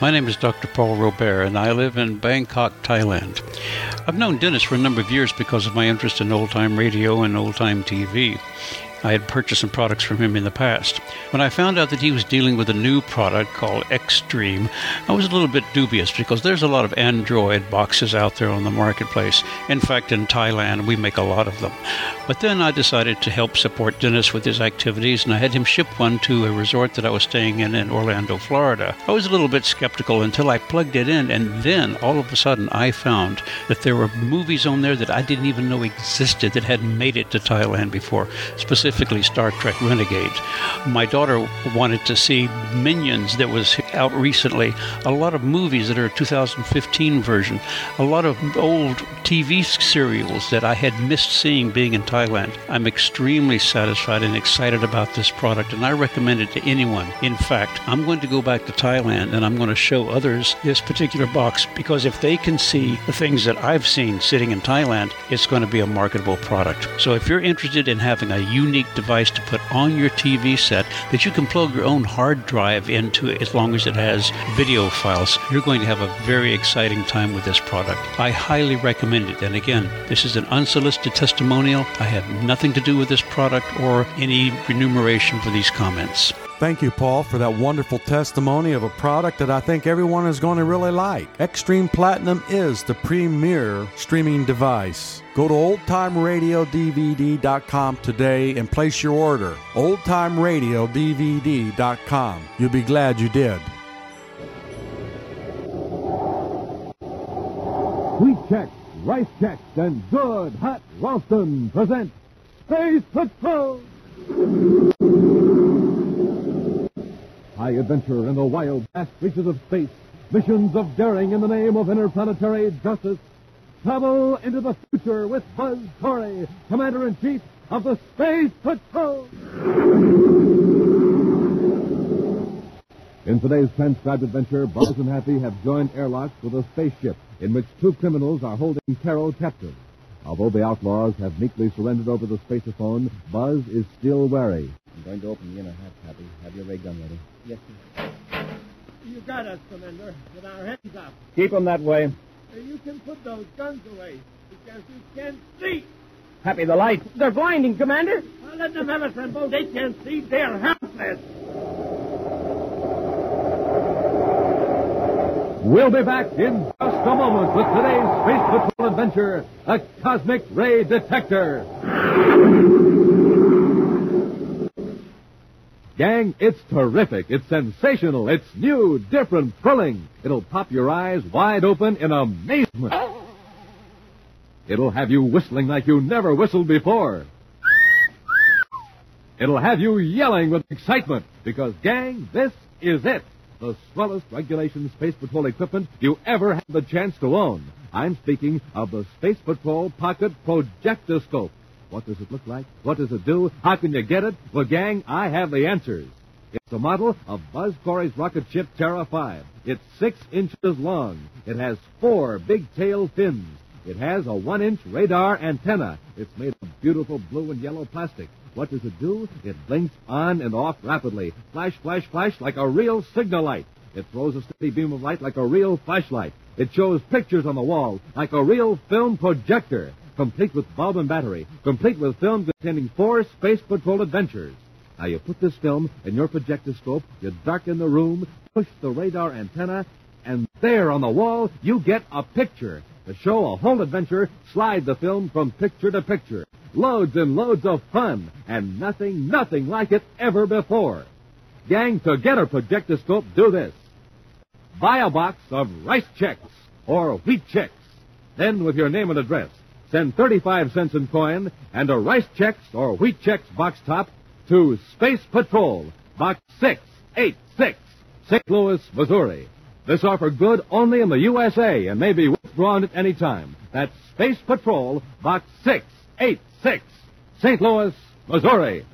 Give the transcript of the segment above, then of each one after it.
My name is Dr. Paul Robert, and I live in Bangkok, Thailand. I've known Dennis for a number of years because of my interest in old time radio and old time TV. I had purchased some products from him in the past. When I found out that he was dealing with a new product called Xtreme, I was a little bit dubious because there's a lot of Android boxes out there on the marketplace. In fact, in Thailand, we make a lot of them. But then I decided to help support Dennis with his activities, and I had him ship one to a resort that I was staying in in Orlando, Florida. I was a little bit skeptical until I plugged it in, and then all of a sudden I found that there were movies on there that I didn't even know existed that hadn't made it to Thailand before, specifically specifically Star Trek Renegades. My daughter wanted to see Minions that was out recently, a lot of movies that are 2015 version, a lot of old TV serials that I had missed seeing being in Thailand. I'm extremely satisfied and excited about this product and I recommend it to anyone. In fact, I'm going to go back to Thailand and I'm going to show others this particular box because if they can see the things that I've seen sitting in Thailand, it's going to be a marketable product. So if you're interested in having a unique unique device to put on your TV set that you can plug your own hard drive into as long as it has video files. You're going to have a very exciting time with this product. I highly recommend it. And again, this is an unsolicited testimonial. I have nothing to do with this product or any remuneration for these comments. Thank you, Paul, for that wonderful testimony of a product that I think everyone is going to really like. Extreme Platinum is the premier streaming device. Go to oldtimeradiodvd.com today and place your order. oldtimeradiodvd.com. You'll be glad you did. Wheat Chex, Rice Chex, and Good Hot Ralston present Space Patrol! High adventure in the wild, vast reaches of space. Missions of daring in the name of interplanetary justice. Travel into the future with Buzz Corey, Commander in Chief of the Space Patrol. In today's transcribed adventure, Buzz and Happy have joined airlocks with a spaceship in which two criminals are holding Carol captive. Although the outlaws have meekly surrendered over the spaceophone, Buzz is still wary. I'm going to open the inner hatch, Happy. Have your ray gun ready. Yes, sir. You got us, Commander, with our hands up. Keep them that way. You can put those guns away because you can't see. Happy, the light. They're blinding, Commander. Well, let them have us, Rambo. They can't see. They're helpless. We'll be back in just a moment with today's Space Patrol adventure, a Cosmic Ray Detector. Gang, it's terrific. It's sensational. It's new, different, thrilling. It'll pop your eyes wide open in amazement. It'll have you whistling like you never whistled before. It'll have you yelling with excitement because, gang, this is it. The swellest regulation Space Patrol equipment you ever had the chance to own. I'm speaking of the Space Patrol Pocket Projectoscope. What does it look like? What does it do? How can you get it? Well, gang, I have the answers. It's a model of Buzz Corey's rocket ship Terra 5. It's six inches long. It has four big tail fins. It has a one inch radar antenna. It's made of beautiful blue and yellow plastic. What does it do? It blinks on and off rapidly. Flash, flash, flash like a real signal light. It throws a steady beam of light like a real flashlight. It shows pictures on the wall like a real film projector complete with bulb and battery, complete with film containing four Space Patrol adventures. Now you put this film in your projectoscope, you darken the room, push the radar antenna, and there on the wall you get a picture. To show a whole adventure, slide the film from picture to picture. Loads and loads of fun, and nothing, nothing like it ever before. Gang, to get a projectoscope, do this. Buy a box of Rice Chex or Wheat Chex. Then, with your name and address, send 35 cents in coin and a Rice Chex or Wheat Chex box top to Space Patrol, Box 686, St. Louis, Missouri. This offer good only in the USA and may be withdrawn at any time. That's Space Patrol, Box 686, St. Louis, Missouri.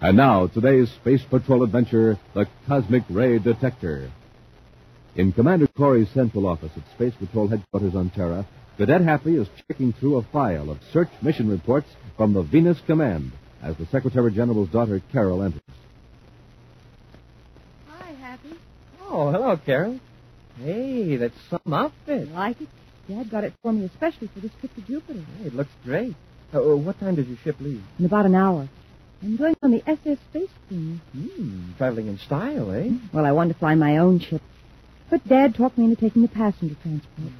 And now, today's Space Patrol adventure, the Cosmic Ray Detector. In Commander Corey's central office at Space Patrol headquarters on Terra, Cadet Happy is checking through a file of search mission reports from the Venus Command as the Secretary General's daughter, Carol, enters. Hi, Happy. Oh, hello, Carol. Hey, that's some outfit. You like it? Dad got it for me especially for this trip to Jupiter. Hey, it looks great. Uh, uh, what time does your ship leave? In about an hour. I'm going on the SS Space Queen. Hmm, traveling in style, eh? Well, I wanted to fly my own ship. But Dad talked me into taking the passenger transport.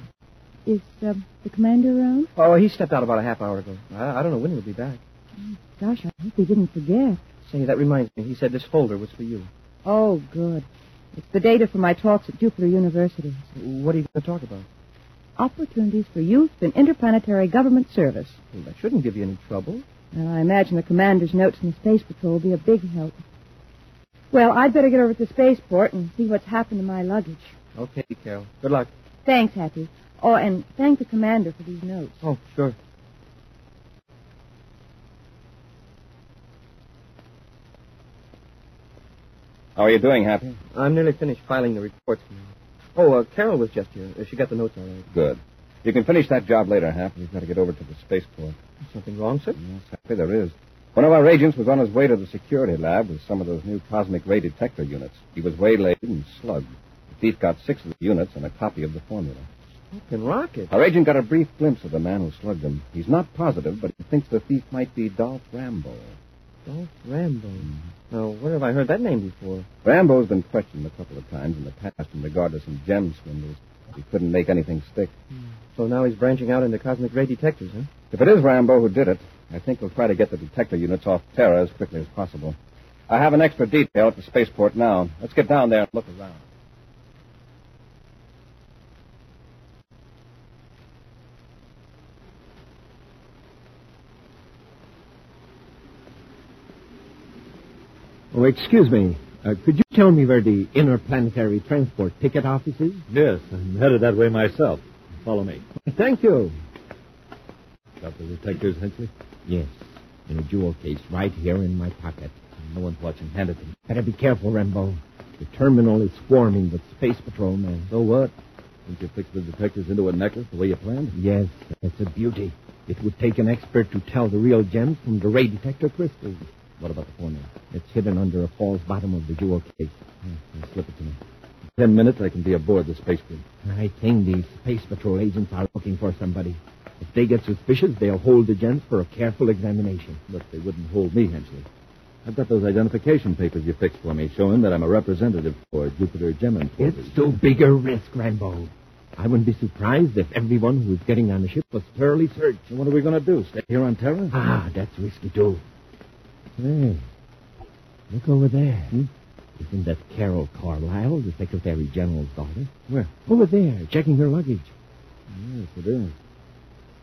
Is uh, the commander around? Oh, he stepped out about a half hour ago. I, I don't know when he'll be back. Gosh, I hope he didn't forget. Say, that reminds me. He said this folder was for you. Oh, good. It's the data for my talks at Jupiter University. What are you going to talk about? Opportunities for youth in interplanetary government service. Well, that shouldn't give you any trouble. Well, I imagine the commander's notes in the Space Patrol will be a big help. Well, I'd better get over to the spaceport and see what's happened to my luggage. Okay, Carol. Good luck. Thanks, Happy. Oh, and thank the commander for these notes. Oh, sure. How are you doing, Happy? I'm nearly finished filing the reports. Oh, uh, Carol was just here. Uh, She got the notes all right. Good. You can finish that job later, Happy. We've got to get over to the spaceport. Something wrong, sir? Yes, Happy, there is. One of our agents was on his way to the security lab with some of those new cosmic ray detector units. He was waylaid and slugged. The thief got six of the units and a copy of the formula. Fucking rocket. Our agent got a brief glimpse of the man who slugged him. He's not positive, but he thinks the thief might be Dolph Rambo. Dolph Rambo. Now, where have I heard that name before? Rambo's been questioned a couple of times in the past in regard to some gem swindles. He couldn't make anything stick. So now he's branching out into cosmic ray detectors, huh? If it is Rambo who did it, I think we'll try to get the detector units off Terra as quickly as possible. I have an extra detail at the spaceport now. Let's get down there and look around. Oh, excuse me. Uh, could you tell me where the interplanetary transport ticket office is? Yes, I'm headed that way myself. Follow me. Thank you. Got the detectors, Henchley? Yes, in a jewel case right here in my pocket. No one's watching. Hand it to me. Better be careful, Rambo. The terminal is swarming with space patrol men. So what? Think you fix the detectors into a necklace the way you planned? Yes, it's a beauty. It would take an expert to tell the real gems from the ray detector crystals. What about the formula? It's hidden under a false bottom of the jewel case. Yeah, slip it to me. In ten minutes, I can be aboard the Space Queen. I think these space patrol agents are looking for somebody. If they get suspicious, they'll hold the gents for a careful examination. But they wouldn't hold me, Henchley. I've got those identification papers you fixed for me showing that I'm a representative for Jupiter Gem Importers. It's too big a risk, Rambo. I wouldn't be surprised if everyone who's getting on the ship was thoroughly searched. So what are we going to do? Stay here on Terra? Ah, that's risky, too. Hey, look over there. Hmm? Isn't that Carol Carlisle, the Secretary General's daughter? Where? Over there, checking her luggage. Yes, it is.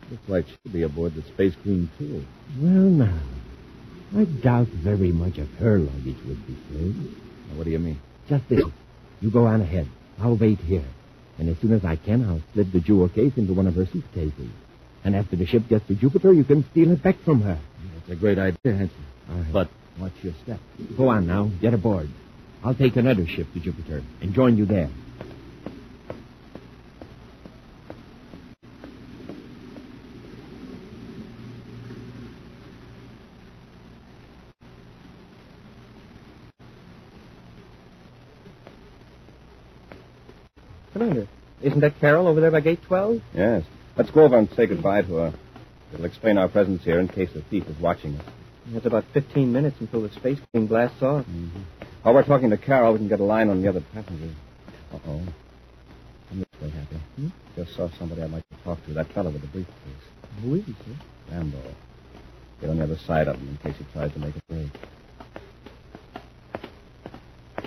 Looks like she'll be aboard the Space Queen, too. Well, now, I doubt very much if her luggage would be saved. Now, what do you mean? Just this. You go on ahead. I'll wait here. And as soon as I can, I'll slip the jewel case into one of her suitcases. And after the ship gets to Jupiter, you can steal it back from her. That's a great idea, Henchley. All right. But watch your step. Go on now. Get aboard. I'll take another ship to Jupiter and join you there. Commander, isn't that Carol over there by gate 12? Yes. Let's go over and say goodbye to her. It'll explain our presence here in case a thief is watching us. It's about 15 minutes until the space queen blasts off. Mm-hmm. While we're talking to Carol, we can get a line on the other passengers. Uh-oh. Come this way, Happy. Hmm? Just saw somebody I'd like to talk to. That fellow with the briefcase. Who is he, sir? Rambo. Get on the other side of him in case he tries to make a break.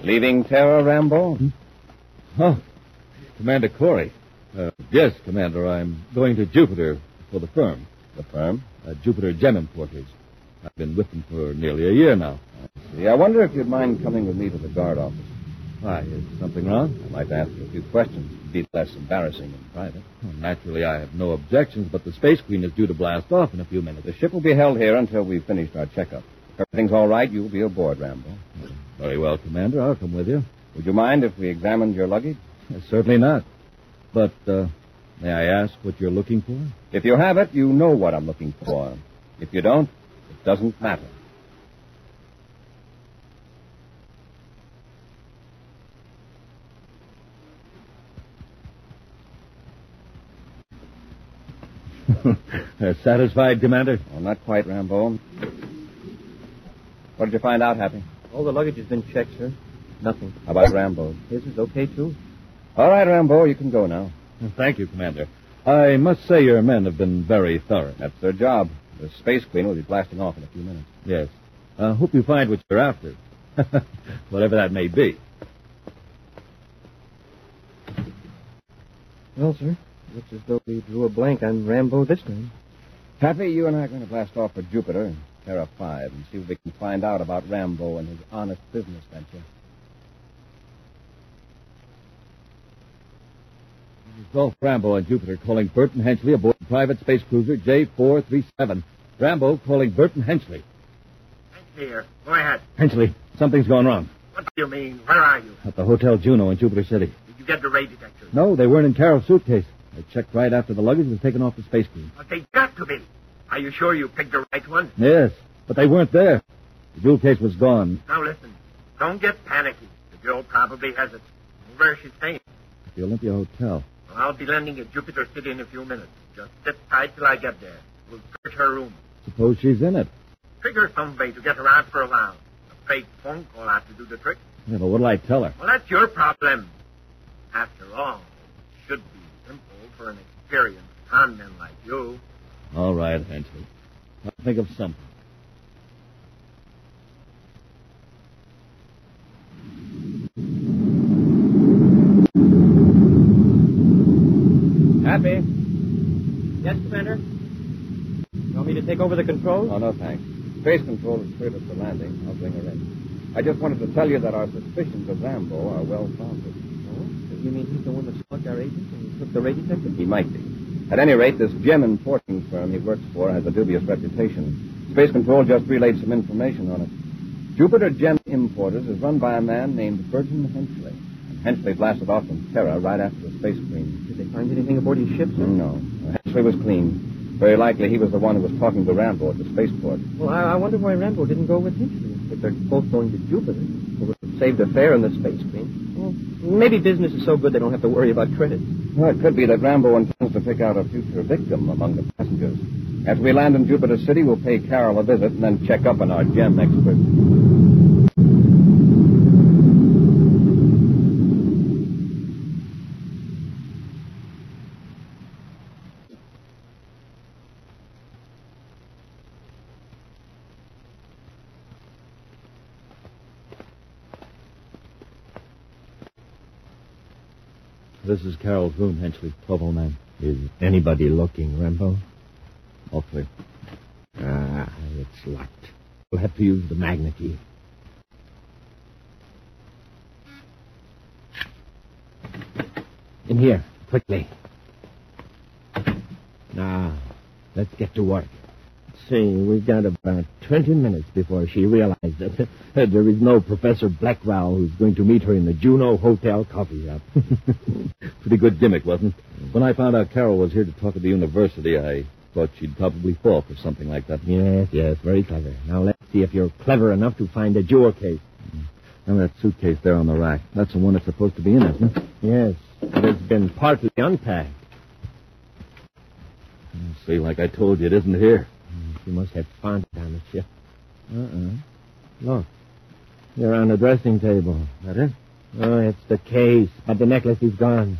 Leaving Terra, Rambo? Hmm? Oh, Commander Corey. Uh, yes, Commander, I'm going to Jupiter for the firm. The firm? Uh, Jupiter Gem Importers. I've been with them for nearly a year now. I see. I wonder if you'd mind coming with me to the guard office. Why, is something wrong? I'd like to ask you a few questions. It'd be less embarrassing in private. Well, naturally, I have no objections, but the Space Queen is due to blast off in a few minutes. The ship will be held here until we've finished our checkup. If everything's all right, you'll be aboard, Rambo. Very well, Commander. I'll come with you. Would you mind if we examined your luggage? Certainly not. But, uh, may I ask what you're looking for? If you have it, you know what I'm looking for. If you don't, doesn't matter. satisfied, Commander? Well, not quite, Rambo. What did you find out, Happy? All the luggage has been checked, sir. Nothing. How about Rambo? His is okay, too. All right, Rambo, you can go now. Thank you, Commander. I must say your men have been very thorough. That's their job. The Space Queen will be blasting off in a few minutes. Yes. I uh, hope you find what you're after. Whatever that may be. Well, sir, looks as though we drew a blank on Rambo this time. Happy, you and I are going to blast off for Jupiter, Terra 5, and see what we can find out about Rambo and his honest business venture. Dolph Rambo on Jupiter calling Burton Henchley aboard private space cruiser J437. Rambo calling Burton Henchley. Henchley here. Go ahead. Henchley, something's gone wrong. What do you mean? Where are you? At the Hotel Juno in Jupiter City. Did you get the ray detectors? No, they weren't in Carol's suitcase. I checked right after the luggage was taken off the space queen. But they got to be. Are you sure you picked the right one? Yes, but they weren't there. The jewel case was gone. Now listen. Don't get panicky. The girl probably has it. Where is she staying? At the Olympia Hotel. I'll be landing at Jupiter City in a few minutes. Just sit tight till I get there. We'll search her room. Suppose she's in it. Figure some way to get her out for a while. A fake phone call ought to do the trick. Yeah, but what'll I tell her? Well, that's your problem. After all, it should be simple for an experienced conman like you. All right, Henchley. I'll think of something. Happy? Yes, Commander? You want me to take over the controls? Oh, no, thanks. Space Control has cleared us for landing. I'll bring her in. I just wanted to tell you that our suspicions of Rambo are well founded. Oh? You mean he's the one that slugged our agent and took the ray detector? He might be. At any rate, this gem importing firm he works for has a dubious reputation. Space Control just relayed some information on it. Jupiter Gem Importers is run by a man named Burton Henchley. And Henchley blasted off from Terra right after the space queen. Did they find anything aboard his ship, sir? No. Henchley was clean. Very likely he was the one who was talking to Rambo at the spaceport. Well, I, I wonder why Rambo didn't go with Henchley. If they're both going to Jupiter, it would have saved a fare in the space queen. Well, maybe business is so good they don't have to worry about credit. Well, it could be that Rambo intends to pick out a future victim among the passengers. After we land in Jupiter City, we'll pay Carol a visit and then check up on our gem expert. This is Carol's room, Henchley. 1209. Is anybody looking, Rambo? All clear. Ah, it's locked. We'll have to use the magnet key. In here, quickly. Now, let's get to work. See, we've got about 20 minutes before she realizes that there is no Professor Blackwell who's going to meet her in the Juno Hotel coffee shop. Pretty good gimmick, wasn't it? When I found out Carol was here to talk at the university, I thought she'd probably fall for something like that. Yes, yes, very clever. Now let's see if you're clever enough to find a jewel case. Mm. And that suitcase there on the rack. That's the one it's supposed to be in, isn't it? Yes, it has been partly unpacked. See, like I told you, it isn't here. She must have found it on the ship. Uh-uh. Look. You're on the dressing table. That it? Oh, it's the case, but the necklace is gone.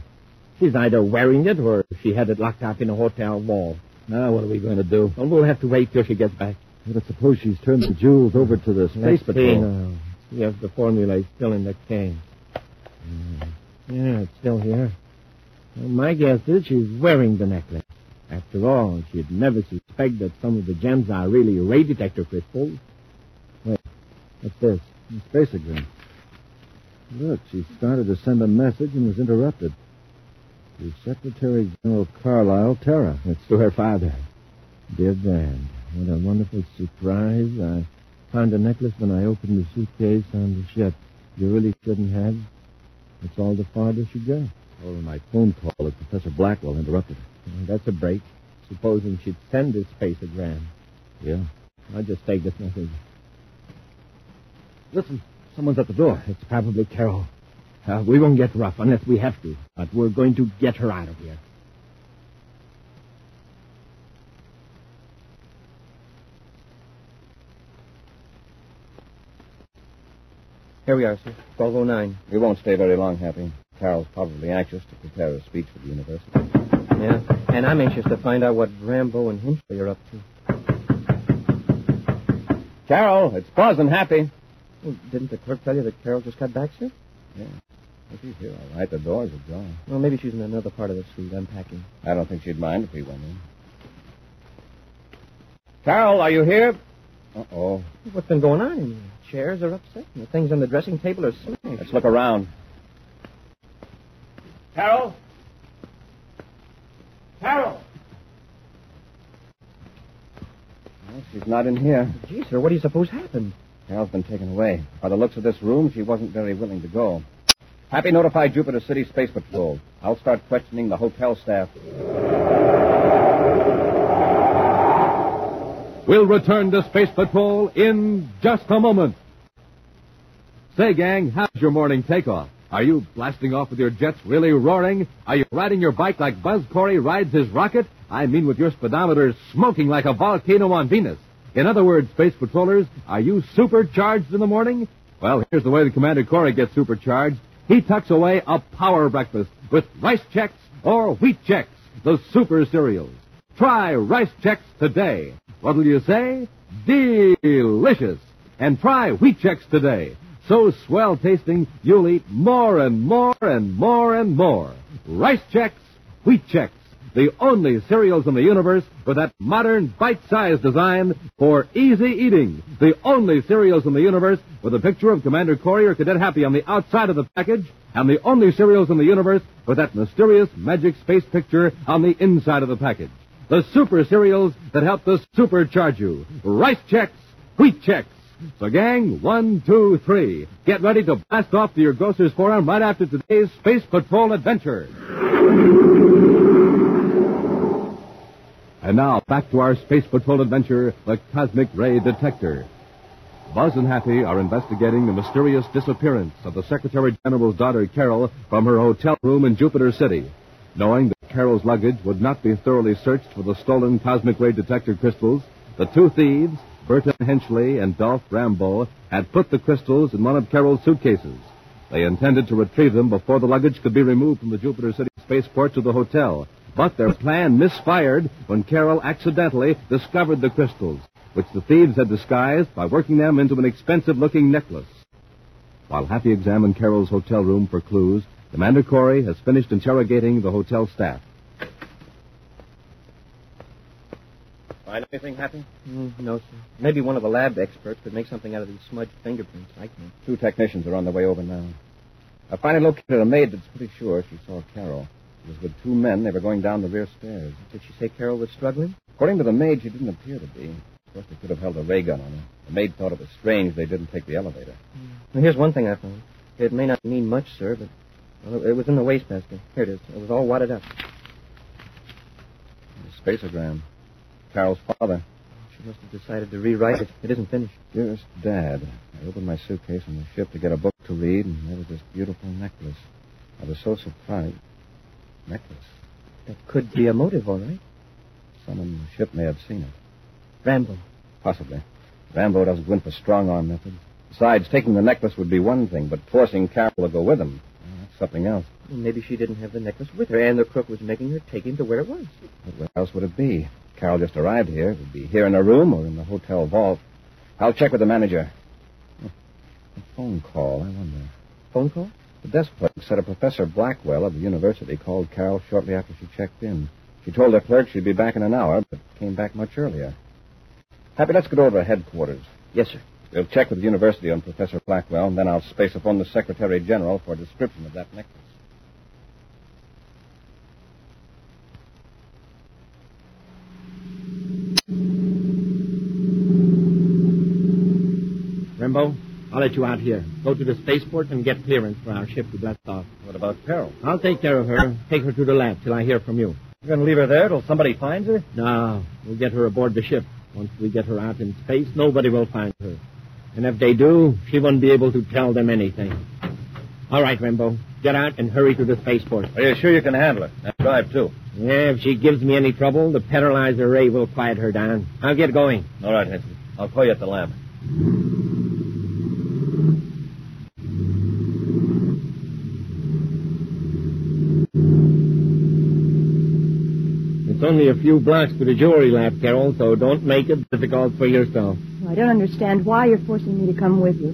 She's either wearing it or she had it locked up in a hotel wall. Now, what are we going to do? Well, we'll have to wait till she gets back. But I suppose she's turned the jewels over to the space Let's patrol. see now. Yes, the formula is still in the case. Mm. Yeah, it's still here. Well, my guess is she's wearing the necklace. After all, she'd never suspect that some of the gems are really ray detector crystals. Wait, what's this? Spaceogram. Look, she started to send a message and was interrupted. To Secretary General Carlisle, Terra. It's to her father. Dear Dad, what a wonderful surprise. I found a necklace when I opened the suitcase on the ship. You really shouldn't have. It's all the farther she got. Oh, my phone call with Professor Blackwell interrupted her. Well, that's a break. Supposing she'd send this spaceogram. Yeah. I'll just take this message. Listen, someone's at the door. It's probably Carol. Uh, we won't get rough unless we have to, but we're going to get her out of here. Here we are, sir. 1209. We won't stay very long, Happy. Carol's probably anxious to prepare a speech for the university. Yeah, and I'm anxious to find out what Rambo and Henchley are up to. Carol, it's Buzz and Happy. Well, didn't the clerk tell you that Carol just got back, sir? Yeah. Well, she's here, all right. The doors are ajar. Well, maybe she's in another part of the suite unpacking. I don't think she'd mind if we went in. Carol, are you here? Uh-oh. What's been going on in here? Chairs are upset, and the things on the dressing table are smashed. Let's look around. Carol? Carol! Well, she's not in here. Gee, sir, what do you suppose happened? Carol's been taken away. By the looks of this room, she wasn't very willing to go. Happy notify Jupiter City Space Patrol. I'll start questioning the hotel staff. We'll return to Space Patrol in just a moment. Say, gang, how's your morning takeoff? Are you blasting off with your jets really roaring? Are you riding your bike like Buzz Corey rides his rocket? I mean with your speedometer smoking like a volcano on Venus. In other words, Space Patrollers, are you supercharged in the morning? Well, here's the way the Commander Corey gets supercharged. He tucks away a power breakfast with Rice Chex or Wheat Chex, the super cereals. Try Rice Chex today. What'll you say? Delicious. And try Wheat Chex today. So swell tasting, you'll eat more and more and more and more. Rice Chex, Wheat Chex. The only cereals in the universe with that modern bite-sized design for easy eating. The only cereals in the universe with a picture of Commander Corey or Cadet Happy on the outside of the package, and the only cereals in the universe with that mysterious magic space picture on the inside of the package. The super cereals that help to supercharge you. Rice Chex, Wheat Chex. So, gang, one, two, three. Get ready to blast off to your grocer's forum right after today's Space Patrol adventure. And now, back to our Space Patrol adventure, the Cosmic Ray Detector. Buzz and Happy are investigating the mysterious disappearance of the Secretary General's daughter, Carol, from her hotel room in Jupiter City. Knowing that Carol's luggage would not be thoroughly searched for the stolen Cosmic Ray Detector crystals, the two thieves, Burton Henchley and Dolph Rambo, had put the crystals in one of Carol's suitcases. They intended to retrieve them before the luggage could be removed from the Jupiter City spaceport to the hotel. But their plan misfired when Carol accidentally discovered the crystals, which the thieves had disguised by working them into an expensive looking necklace. While Happy examined Carol's hotel room for clues, Commander Corey has finished interrogating the hotel staff. Find anything, Happy? Mm, no, sir. Maybe one of the lab experts could make something out of these smudged fingerprints. I can't. Two technicians are on their way over now. I finally located a maid that's pretty sure she saw Carol. She was with two men. They were going down the rear stairs. Did she say Carol was struggling? According to the maid, she didn't appear to be. Of course, they could have held a ray gun on her. The maid thought it was strange they didn't take the elevator. Well, here's one thing I found. It may not mean much, sir, but well, it was in the wastebasket. Here it is. It was all wadded up. The spaceogram. Carol's father. She must have decided to rewrite it. It isn't finished. Dearest Dad, I opened my suitcase on the ship to get a book to read, and there was this beautiful necklace. I was so surprised. Necklace? That could be a motive, all right. Someone on the ship may have seen it. Rambo. Possibly. Rambo doesn't go in for strong arm methods. Besides, taking the necklace would be one thing, but forcing Carol to go with him, that's something else. Well, maybe she didn't have the necklace with her, and the crook was making her take him to where it was. But where else would it be? Carol just arrived here. It would be here in her room or in the hotel vault. I'll check with the manager. A phone call, I wonder. Phone call? The desk clerk said a Professor Blackwell of the university called Carol shortly after she checked in. She told the clerk she'd be back in an hour, but came back much earlier. Happy, let's get over to headquarters. Yes, sir. We'll check with the university on Professor Blackwell, and then I'll space upon the Secretary General for a description of that necklace. Rambo, I'll let you out here. Go to the spaceport and get clearance for our ship to blast off. What about Carol? I'll take care of her. Take her to the lab till I hear from you. You're going to leave her there till somebody finds her? No, we'll get her aboard the ship. Once we get her out in space, nobody will find her. And if they do, she won't be able to tell them anything. All right, Rambo. Get out and hurry to the spaceport. Are you sure you can handle it? And drive, too. Yeah, if she gives me any trouble, the paralyzer ray will quiet her down. I'll get going. All right, Henchley. I'll call you at the lab. It's only a few blocks to the jewelry lab, Carol, so don't make it difficult for yourself. Well, I don't understand why you're forcing me to come with you.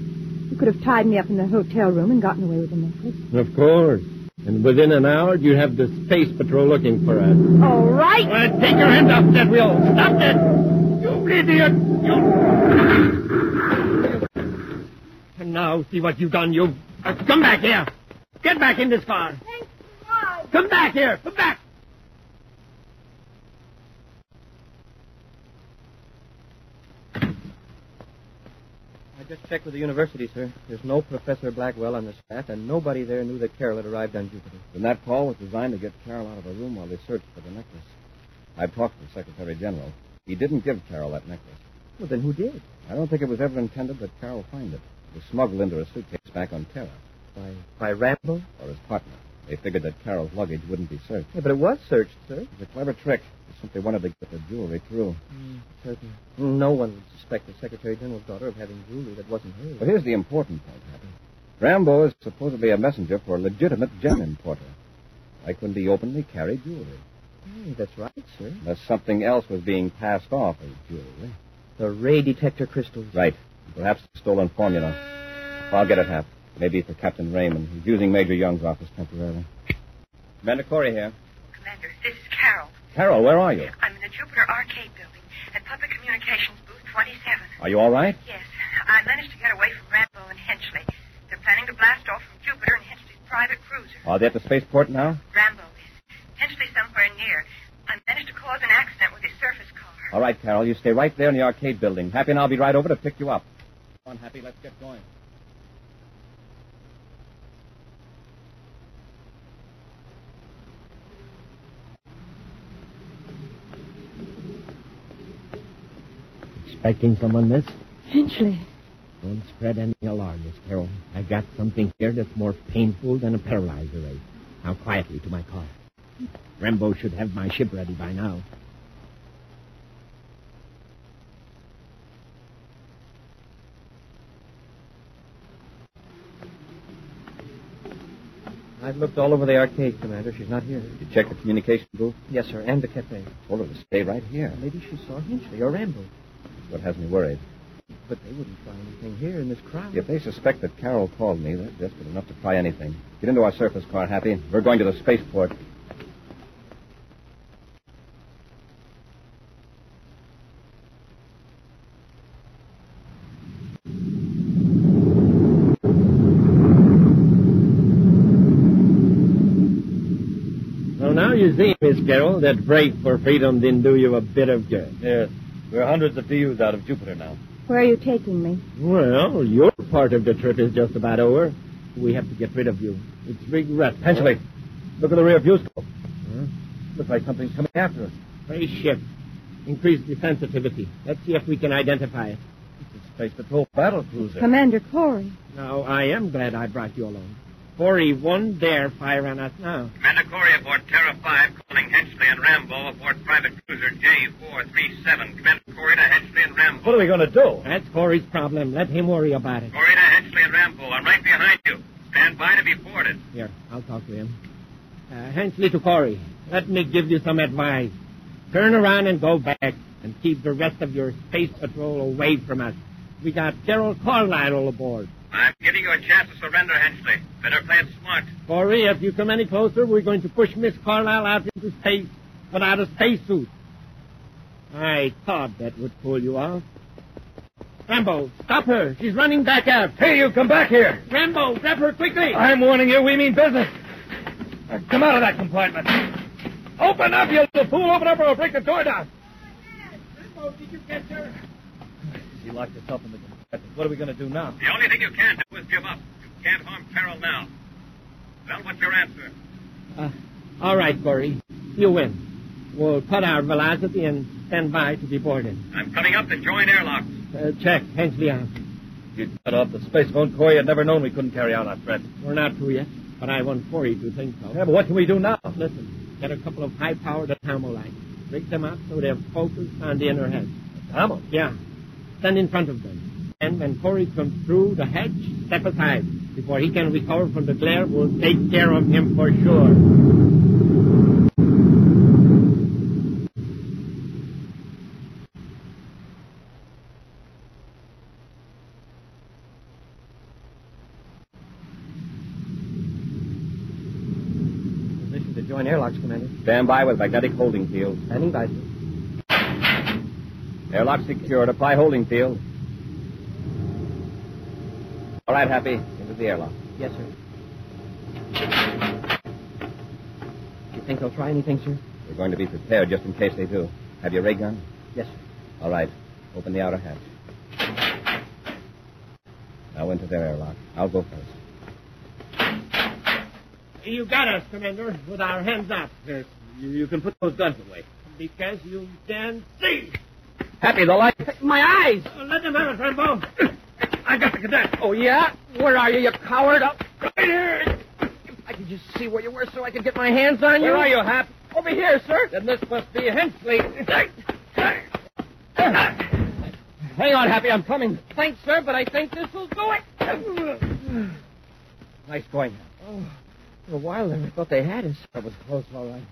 You could have tied me up in the hotel room and gotten away with the necklace. Of course. And within an hour, you'd have the space patrol looking for us. All right. Well, take your hands off that wheel. Stop that. You idiot. You. And now, see what you've done, you. Uh, come back here. Get back in this car. Come back here. Come back. Just checked with the university, sir. There's no Professor Blackwell on the staff, and nobody there knew that Carol had arrived on Jupiter. Then that call was designed to get Carol out of her room while they searched for the necklace. I've talked to the Secretary General. He didn't give Carol that necklace. Well, then who did? I don't think it was ever intended that Carol find it. It was smuggled into her suitcase back on Terra, By by Rambo? or his partner. They figured that Carol's luggage wouldn't be searched. Yeah, but it was searched, sir. It was a clever trick. They simply wanted to get the jewelry through. Certainly. Mm, mm. No one would suspect the Secretary General's daughter of having jewelry that wasn't hers. But here's the important point, Happy. Rambo is supposedly a messenger for a legitimate gem importer. Why couldn't he openly carry jewelry? Hey, that's right, sir. Unless something else was being passed off as jewelry. The ray detector crystals. Right. Perhaps a stolen formula. I'll get it, Hap. Maybe for Captain Raymond. He's using Major Young's office temporarily. Commander Corey here. Commander, this is Carol. Where are you? I'm in the Jupiter Arcade building at Public Communications Booth 27. Are you all right? Yes, I managed to get away from Rambo and Henchley. They're planning to blast off from Jupiter in Henchley's private cruiser. Are they at the spaceport now? Rambo is. Henchley somewhere near. I managed to cause an accident with his surface car. All right, Carol. You stay right there in the arcade building. Happy and I'll be right over to pick you up. Come on, Happy. Let's get going. Expecting someone, miss? Eventually. Don't spread any alarm, Miss Carol. I've got something here that's more painful than a paralyzer ray. Now quietly to my car. Rambo should have my ship ready by now. I've looked all over the arcade, Commander. She's not here. You check the communication booth? Yes, sir, and the cafe. Told her to stay right here. Maybe she saw Henchley or Rambo. That's what has me worried. But they wouldn't find anything here in this crowd. If they suspect that Carol called me, they're desperate enough to try anything. Get into our surface car, Happy. We're going to the spaceport. So now you see, Miss Carol, that break for freedom didn't do you a bit of good. Yes. We're hundreds of DUs out of Jupiter now. Where are you taking me? Well, your part of the trip is just about over. We have to get rid of you. It's regretful. Henchley, look at the rear view scope. Hmm? Looks like something's coming after us. Spaceship. Increase the sensitivity. Let's see if we can identify it. It's a Space Patrol battle cruiser. Commander Corey. Now, I am glad I brought you along. Corey won't dare fire on us now. Commander Corey aboard Terra 5 calling Henchley and Rambo aboard private cruiser J437. Commander Corey to Henchley and Rambo. What are we going to do? That's Corey's problem. Let him worry about it. Corey to Henchley and Rambo. I'm right behind you. Stand by to be boarded. Here, I'll talk to him. Uh, Henchley to Corey. Let me give you some advice. Turn around and go back, and keep the rest of your space patrol away from us. We got Carol Carlisle all aboard. I'm giving you a chance to surrender, Henchley. Better play it smart. Corey, if you come any closer, we're going to push Miss Carlisle out into space without a spacesuit. I thought that would pull you off. Rambo, stop her. She's running back out. Hey, you come back here. Rambo, grab her quickly. I'm warning you, we mean business. Uh, Come out of that compartment. Open up, you little fool. Open up or I'll break the door down. Rambo, did you catch her? She locked herself in the compartment. What are we going to do now? The only thing you can do is give up. You can't harm Carol now. Well, what's your answer? Uh, all right, Corey. You win. We'll cut our velocity and stand by to be boarded. I'm coming up to join airlocks. Uh, check. Henchley out. You cut off the space phone, Corey. I'd never known we couldn't carry out our threat. We're not through yet, but I want Corey to think so. Yeah, but what can we do now? Listen, get a couple of high-powered Atamo lights. Rig them up so they're focused on the inner head. Atamo? Yeah. Stand in front of them. And when Corey comes through the hedge, step aside. Before he can recover from the glare, we'll take care of him for sure. Position to join airlocks, Commander. Stand by with magnetic holding field. Standing by, sir. Airlock secured. Apply holding field. All right, Happy. Into the airlock. Yes, sir. Do You think they'll try anything, sir? We're going to be prepared just in case they do. Have your ray gun? Yes, sir. All right. Open the outer hatch. Now into their airlock. I'll go first. You got us, Commander, with our hands up. Yes, you, you can put those guns away. Because you can see. Happy, the light. My eyes! Let them have it, Rambo. I got the cadet. Oh, yeah? Where are you, you coward? Up Right here. I could just see where you were so I could get my hands on you. Where are you, Hap? Over here, sir. Then this must be Henchley. Hang on, Happy, I'm coming. Thanks, sir, but I think this will do it. Nice going. Oh, for a while there, I thought they had us. That was close, all right.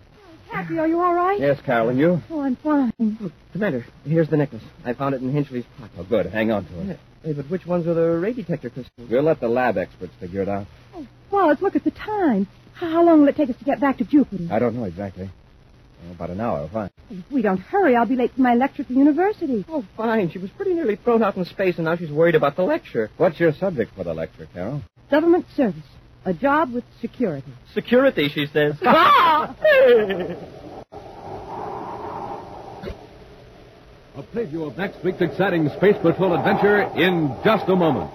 Happy, are you all right? Yes, Carol, and you? Oh, I'm fine. Look, Commander, here's the necklace. I found it in Henchley's pocket. Oh, good. Hang on to it. Hey, but which ones are the ray detector crystals? We'll let the lab experts figure it out. Oh, Wallace, look at the time. How how long will it take us to get back to Jupiter? I don't know exactly. Oh, about an hour, fine. If we don't hurry, I'll be late for my lecture at the university. Oh, fine. She was pretty nearly thrown out in space, and now she's worried about the lecture. What's your subject for the lecture, Carol? Government service. A job with security. Security, she says. Ah! A preview of next week's exciting Space Patrol adventure in just a moment.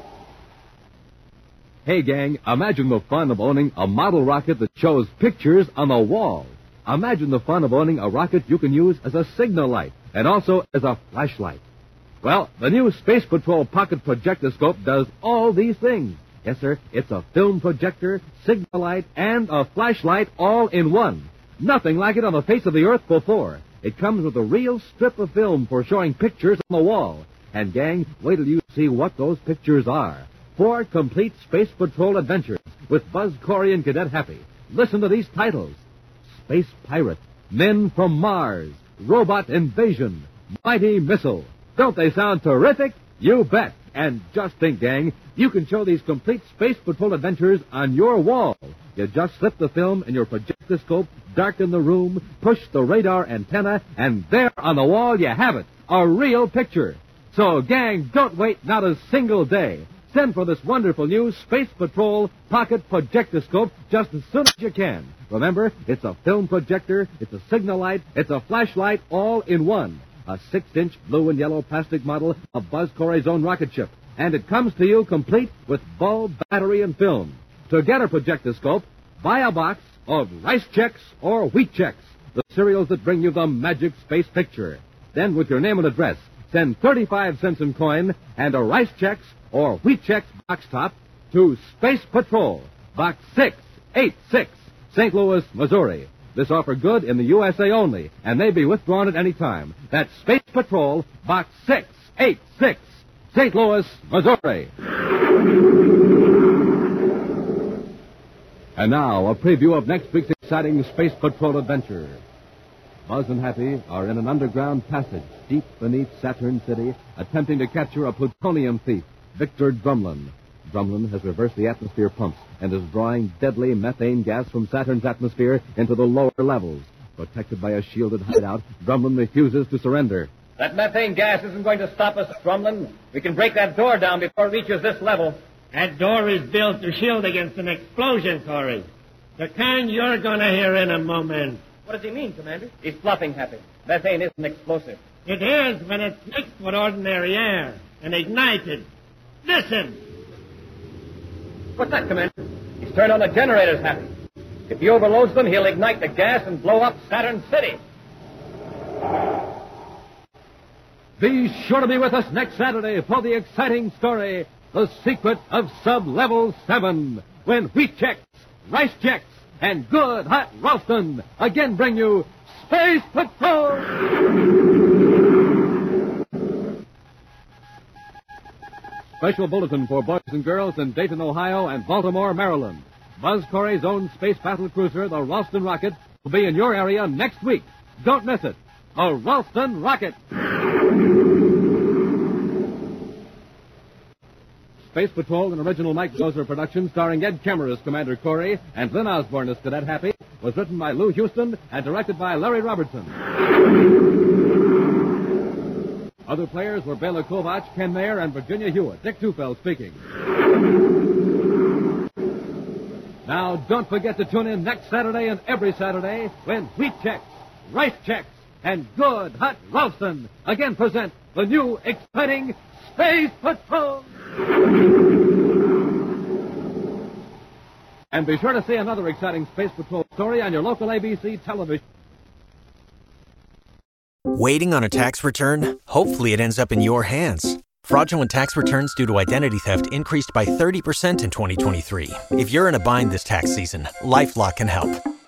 Hey, gang, imagine the fun of owning a model rocket that shows pictures on the wall. Imagine the fun of owning a rocket you can use as a signal light and also as a flashlight. Well, the new Space Patrol Pocket Projectoscope does all these things. Yes, sir, it's a film projector, signal light, and a flashlight all in one. Nothing like it on the face of the Earth before. It comes with a real strip of film for showing pictures on the wall. And, gang, wait till you see what those pictures are. Four complete Space Patrol adventures with Buzz Corey and Cadet Happy. Listen to these titles Space Pirate, Men from Mars, Robot Invasion, Mighty Missile. Don't they sound terrific? You bet. And just think, gang, you can show these complete Space Patrol adventures on your wall. You just slip the film in your projectoscope, darken the room, push the radar antenna, and there on the wall you have it. A real picture. So, gang, don't wait not a single day. Send for this wonderful new Space Patrol Pocket Projectoscope just as soon as you can. Remember, it's a film projector, it's a signal light, it's a flashlight, all in one. A six-inch blue and yellow plastic model of Buzz Corey's own rocket ship. And it comes to you complete with bulb, battery, and film. To get a projectoscope, buy a box of Rice Chex or Wheat Chex, the cereals that bring you the magic space picture. Then, with your name and address, send 35 cents in coin and a Rice Chex or Wheat Chex box top to Space Patrol, Box 686, St. Louis, Missouri. This offer good in the USA only, and may be withdrawn at any time. That's Space Patrol, Box 686, St. Louis, Missouri. And now, a preview of next week's exciting Space Patrol adventure. Buzz and Happy are in an underground passage deep beneath Saturn City, attempting to capture a plutonium thief, Victor Drumlin. Drumlin has reversed the atmosphere pumps and is drawing deadly methane gas from Saturn's atmosphere into the lower levels. Protected by a shielded hideout, Drumlin refuses to surrender. That methane gas isn't going to stop us, Drumlin. We can break that door down before it reaches this level. That door is built to shield against an explosion, Corey. The kind you're going to hear in a moment. What does he mean, Commander? He's bluffing, Happy. Methane isn't explosive. It is when it's mixed with ordinary air and ignited. Listen! What's that, Commander? He's turned on the generators, Happy. If he overloads them, he'll ignite the gas and blow up Saturn City. Be sure to be with us next Saturday for the exciting story, The Secret of Sub-Level 7, when Wheat Chex, Rice Chex, and good hot Ralston again bring you Space Patrol! Special bulletin for boys and girls in Dayton, Ohio and Baltimore, Maryland. Buzz Corey's own space battle cruiser, the Ralston Rocket, will be in your area next week. Don't miss it. The Ralston Rocket. Space Patrol, an original Mike Moser production starring Ed Kemmer as Commander Corey and Lyn Osborn as Cadet Happy, was written by Lou Huston and directed by Larry Robertson. Other players were Bela Kovacs, Ken Mayer, and Virginia Hewitt. Dick Tufeld speaking. Now, don't forget to tune in next Saturday and every Saturday when Wheat Chex, Rice Chex, and Good Hot Ralston again present the new exciting Space Patrol. And be sure to see another exciting Space Patrol story on your local ABC television. Waiting on a tax return? Hopefully, it ends up in your hands. Fraudulent tax returns due to identity theft increased by 30% in 2023. If you're in a bind this tax season, LifeLock can help.